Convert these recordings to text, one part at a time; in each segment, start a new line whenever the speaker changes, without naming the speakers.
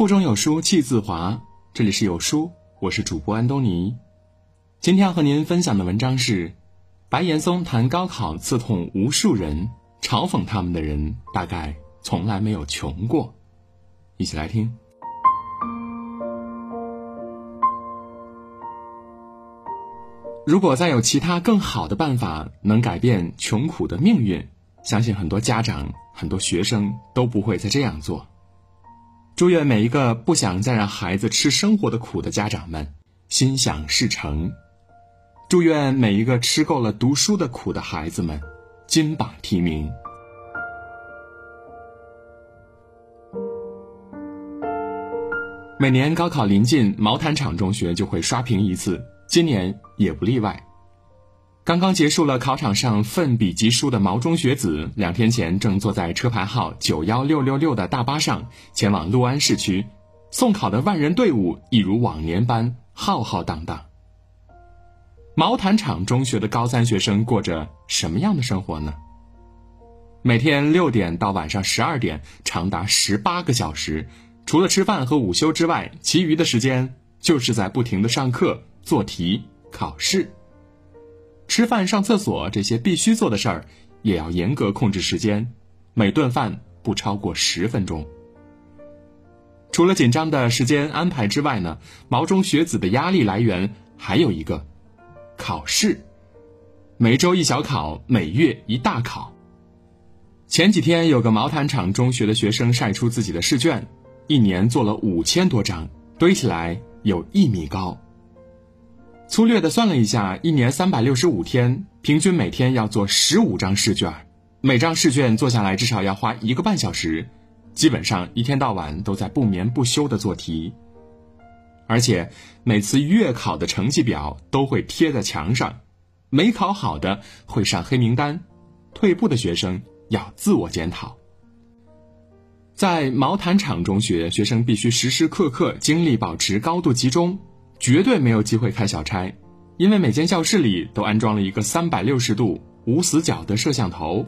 腹中有书气自华，这里是有书，我是主播安东尼。今天要和您分享的文章是：白岩松谈高考刺痛无数人，嘲讽他们的人大概从来没有穷过。一起来听。如果再有其他更好的办法能改变穷苦的命运，相信很多家长、很多学生都不会再这样做。祝愿每一个不想再让孩子吃生活的苦的家长们心想事成。祝愿每一个吃够了读书的苦的孩子们金榜题名。每年高考临近，毛坦厂中学就会刷屏一次，今年也不例外。刚刚结束了考场上奋笔疾书的毛中学子，两天前正坐在车牌号九幺六六六的大巴上前往六安市区，送考的万人队伍一如往年般浩浩荡荡。毛坦厂中学的高三学生过着什么样的生活呢？每天六点到晚上十二点，长达十八个小时，除了吃饭和午休之外，其余的时间就是在不停的上课、做题、考试。吃饭、上厕所这些必须做的事儿，也要严格控制时间，每顿饭不超过十分钟。除了紧张的时间安排之外呢，毛中学子的压力来源还有一个，考试。每周一小考，每月一大考。前几天有个毛坦厂中学的学生晒出自己的试卷，一年做了五千多张，堆起来有一米高。粗略的算了一下，一年三百六十五天，平均每天要做十五张试卷，每张试卷做下来至少要花一个半小时，基本上一天到晚都在不眠不休的做题。而且每次月考的成绩表都会贴在墙上，没考好的会上黑名单，退步的学生要自我检讨。在毛坦厂中学，学生必须时时刻刻精力保持高度集中。绝对没有机会开小差，因为每间教室里都安装了一个三百六十度无死角的摄像头。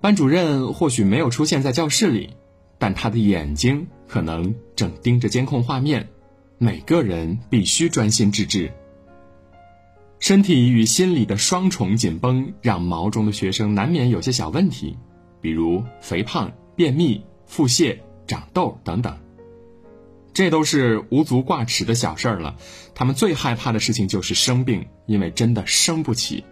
班主任或许没有出现在教室里，但他的眼睛可能正盯着监控画面。每个人必须专心致志。身体与心理的双重紧绷，让毛中的学生难免有些小问题，比如肥胖、便秘、腹泻、长痘等等。这都是无足挂齿的小事儿了，他们最害怕的事情就是生病，因为真的生不起。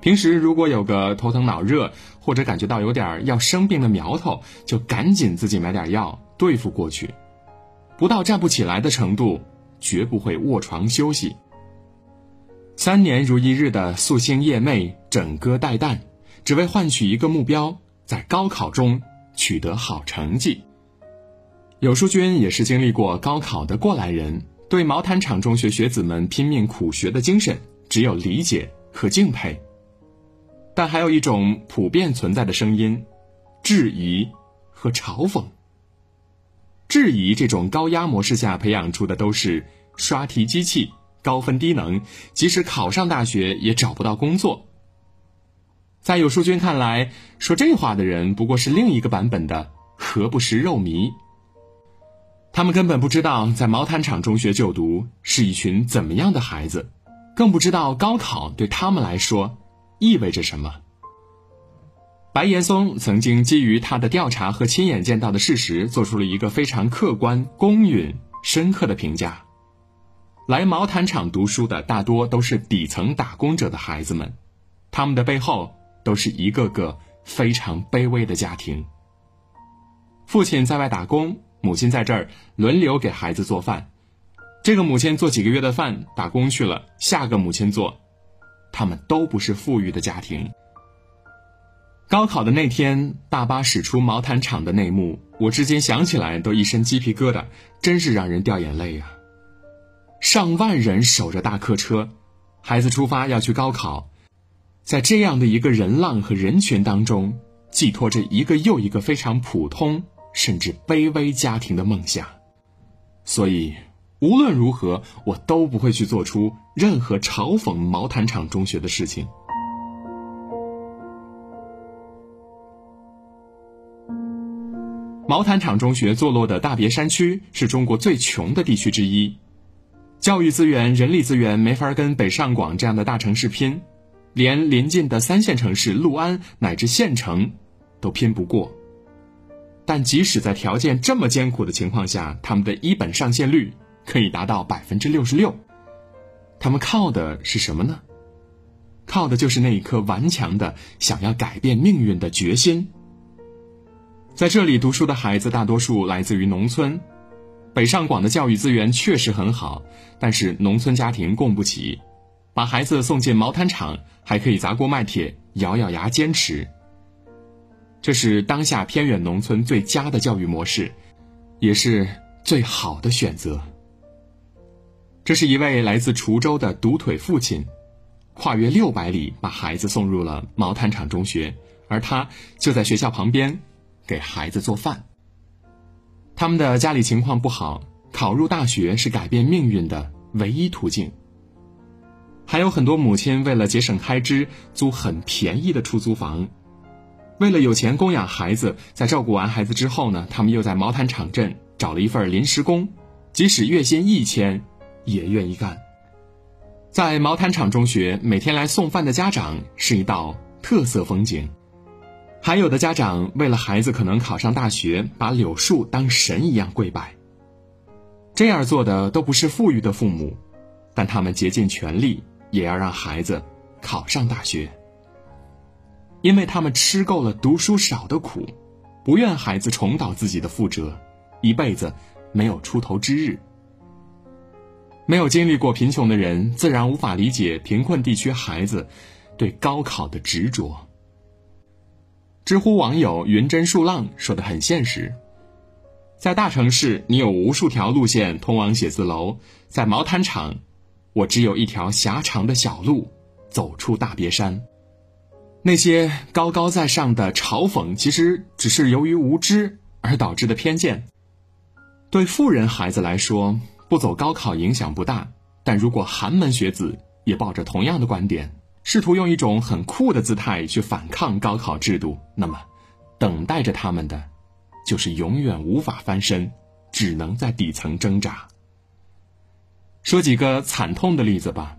平时如果有个头疼脑热，或者感觉到有点要生病的苗头，就赶紧自己买点药对付过去，不到站不起来的程度，绝不会卧床休息。三年如一日的夙兴夜寐、枕戈待旦，只为换取一个目标，在高考中取得好成绩。有书君也是经历过高考的过来人，对毛坦厂中学学子们拼命苦学的精神，只有理解和敬佩。但还有一种普遍存在的声音，质疑和嘲讽。质疑这种高压模式下培养出的都是刷题机器、高分低能，即使考上大学也找不到工作。在有书君看来，说这话的人不过是另一个版本的何不食肉糜。他们根本不知道，在毛坦厂中学就读是一群怎么样的孩子，更不知道高考对他们来说意味着什么。白岩松曾经基于他的调查和亲眼见到的事实，做出了一个非常客观、公允、深刻的评价：来毛坦厂读书的大多都是底层打工者的孩子们，他们的背后都是一个个非常卑微的家庭。父亲在外打工。母亲在这儿轮流给孩子做饭，这个母亲做几个月的饭，打工去了，下个母亲做，他们都不是富裕的家庭。高考的那天，大巴驶出毛毯厂的那幕，我至今想起来都一身鸡皮疙瘩，真是让人掉眼泪啊！上万人守着大客车，孩子出发要去高考，在这样的一个人浪和人群当中，寄托着一个又一个非常普通。甚至卑微家庭的梦想，所以无论如何，我都不会去做出任何嘲讽毛坦厂中学的事情。毛坦厂中学坐落的大别山区是中国最穷的地区之一，教育资源、人力资源没法跟北上广这样的大城市拼，连邻近的三线城市六安乃至县城都拼不过。但即使在条件这么艰苦的情况下，他们的一本上线率可以达到百分之六十六。他们靠的是什么呢？靠的就是那一颗顽强的想要改变命运的决心。在这里读书的孩子大多数来自于农村，北上广的教育资源确实很好，但是农村家庭供不起，把孩子送进毛毯厂，还可以砸锅卖铁，咬咬牙坚持。这是当下偏远农村最佳的教育模式，也是最好的选择。这是一位来自滁州的独腿父亲，跨越六百里把孩子送入了毛毯厂中学，而他就在学校旁边。给孩子做饭。他们的家里情况不好，考入大学是改变命运的唯一途径。还有很多母亲为了节省开支，租很便宜的出租房。为了有钱供养孩子，在照顾完孩子之后呢，他们又在毛毯厂镇找了一份临时工，即使月薪一千，也愿意干。在毛毯厂中学，每天来送饭的家长是一道特色风景。还有的家长为了孩子可能考上大学，把柳树当神一样跪拜。这样做的都不是富裕的父母，但他们竭尽全力也要让孩子考上大学，因为他们吃够了读书少的苦，不愿孩子重蹈自己的覆辙，一辈子没有出头之日。没有经历过贫穷的人，自然无法理解贫困地区孩子对高考的执着。知乎网友云针树浪说的很现实，在大城市，你有无数条路线通往写字楼；在毛毯厂，我只有一条狭长的小路，走出大别山。那些高高在上的嘲讽，其实只是由于无知而导致的偏见。对富人孩子来说，不走高考影响不大；但如果寒门学子也抱着同样的观点。试图用一种很酷的姿态去反抗高考制度，那么，等待着他们的，就是永远无法翻身，只能在底层挣扎。说几个惨痛的例子吧。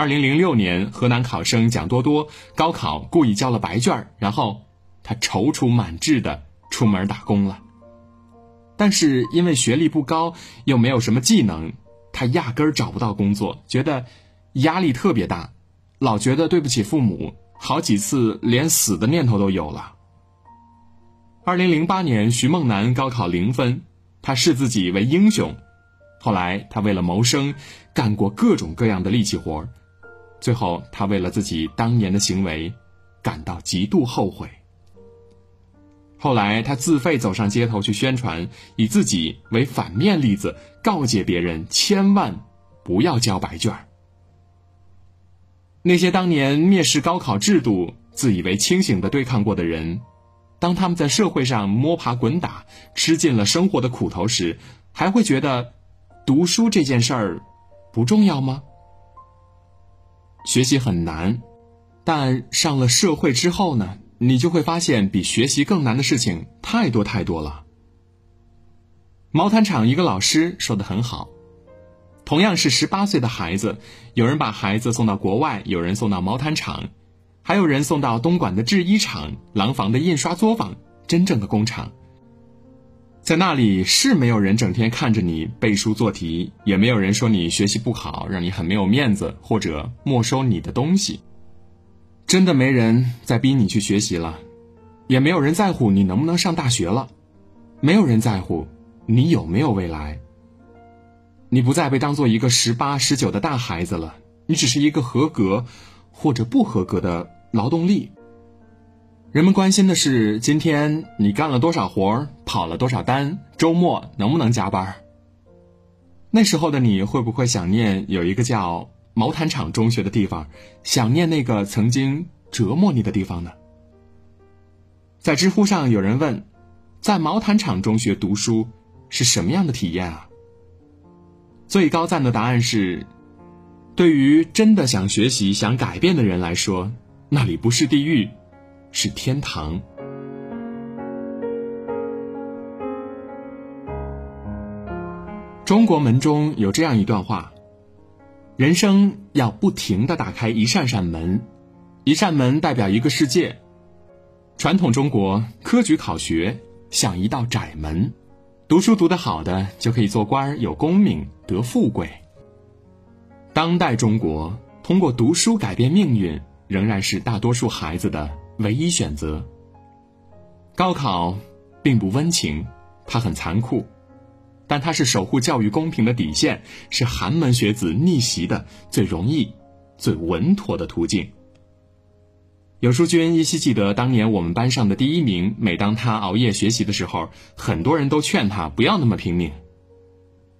二零零六年，河南考生蒋多多高考故意交了白卷，然后他踌躇满志的出门打工了。但是因为学历不高，又没有什么技能，他压根儿找不到工作，觉得压力特别大。老觉得对不起父母，好几次连死的念头都有了。二零零八年，徐梦楠高考零分，他视自己为英雄。后来，他为了谋生，干过各种各样的力气活最后，他为了自己当年的行为，感到极度后悔。后来，他自费走上街头去宣传，以自己为反面例子，告诫别人千万不要交白卷那些当年蔑视高考制度、自以为清醒的对抗过的人，当他们在社会上摸爬滚打、吃尽了生活的苦头时，还会觉得读书这件事儿不重要吗？学习很难，但上了社会之后呢，你就会发现比学习更难的事情太多太多了。毛毯厂一个老师说的很好。同样是十八岁的孩子，有人把孩子送到国外，有人送到毛毯厂，还有人送到东莞的制衣厂、廊坊的印刷作坊，真正的工厂。在那里是没有人整天看着你背书做题，也没有人说你学习不好，让你很没有面子，或者没收你的东西。真的没人再逼你去学习了，也没有人在乎你能不能上大学了，没有人在乎你有没有未来。你不再被当做一个十八、十九的大孩子了，你只是一个合格或者不合格的劳动力。人们关心的是今天你干了多少活儿跑了多少单，周末能不能加班。那时候的你会不会想念有一个叫毛毯厂中学的地方，想念那个曾经折磨你的地方呢？在知乎上有人问，在毛毯厂中学读书是什么样的体验啊？最高赞的答案是：对于真的想学习、想改变的人来说，那里不是地狱，是天堂。中国门中有这样一段话人生要不停的打开一扇扇门一扇门代表一个世界。传统中国科举考学像一道窄门读书读得好的就可以做官有功名得富贵。当代中国通过读书改变命运仍然是大多数孩子的唯一选择。高考并不温情，它很残酷。但它是守护教育公平的底线，是寒门学子逆袭的最容易、最稳妥的途径。有书君依稀记得当年我们班上的第一名，每当他熬夜学习的时候，很多人都劝他不要那么拼命。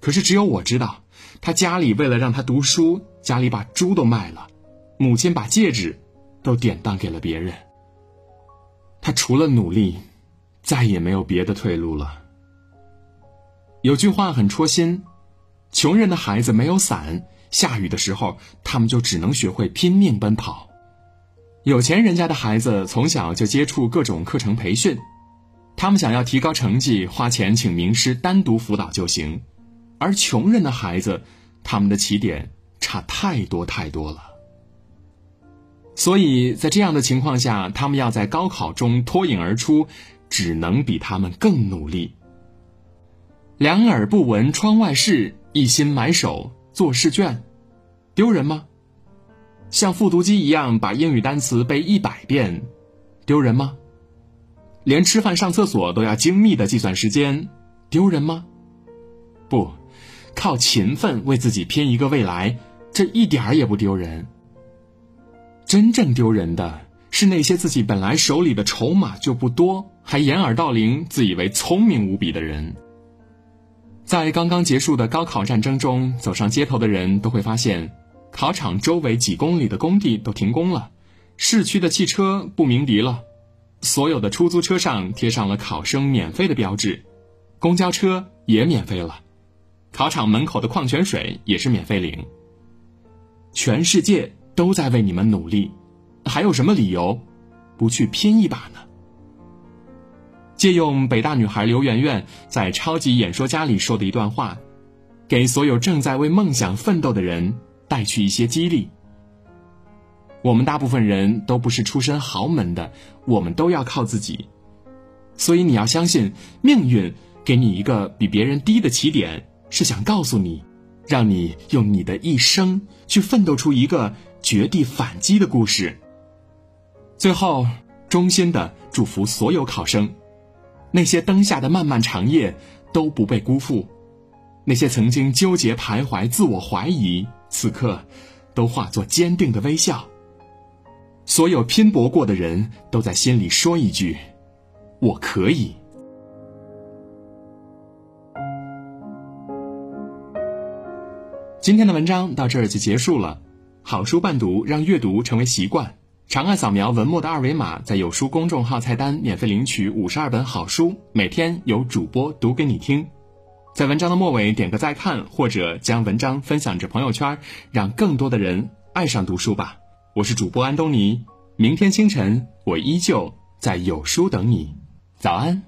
可是只有我知道，他家里为了让他读书，家里把猪都卖了，母亲把戒指都典当给了别人。除了努力，再也没有别的退路了。有句话很戳心：穷人的孩子没有伞，下雨的时候他们就只能学会拼命奔跑；有钱人家的孩子从小就接触各种课程培训，他们想要提高成绩，花钱请名师单独辅导就行；而穷人的孩子，他们的起点差太多太多了。所以在这样的情况下，他们要在高考中脱颖而出，只能比他们更努力。两耳不闻窗外事，一心埋首做试卷，丢人吗？像复读机一样把英语单词背一百遍，丢人吗？连吃饭上厕所都要精密的计算时间，丢人吗？不，靠勤奋为自己拼一个未来，这一点儿也不丢人。真正丢人的是那些自己本来手里的筹码就不多，还掩耳盗铃、自以为聪明无比的人。在刚刚结束的高考战争中，走上街头的人都会发现，考场周围几公里的工地都停工了，市区的汽车不鸣笛了，所有的出租车上贴上了考生免费的标志，公交车也免费了，考场门口的矿泉水也是免费领。全世界都在为你们努力，还有什么理由不去拼一把呢？借用北大女孩刘媛媛在《超级演说家》里说的一段话，给所有正在为梦想奋斗的人带去一些激励。我们大部分人都不是出身豪门的，我们都要靠自己，所以你要相信，命运给你一个比别人低的起点，是想告诉你，让你用你的一生去奋斗出一个绝地反击的故事。最后，衷心的祝福所有考生。那些灯下的漫漫长夜都不被辜负，那些曾经纠结徘徊、自我怀疑，此刻都化作坚定的微笑。所有拼搏过的人都在心里说一句：“我可以。”今天的文章到这儿就结束了。好书伴读，让阅读成为习惯。长按扫描文末的二维码，在有书公众号菜单免费领取五十二本好书，每天有主播读给你听。在文章的末尾点个再看，或者将文章分享至朋友圈，让更多的人爱上读书吧。我是主播安东尼，明天清晨我依旧在有书等你，早安。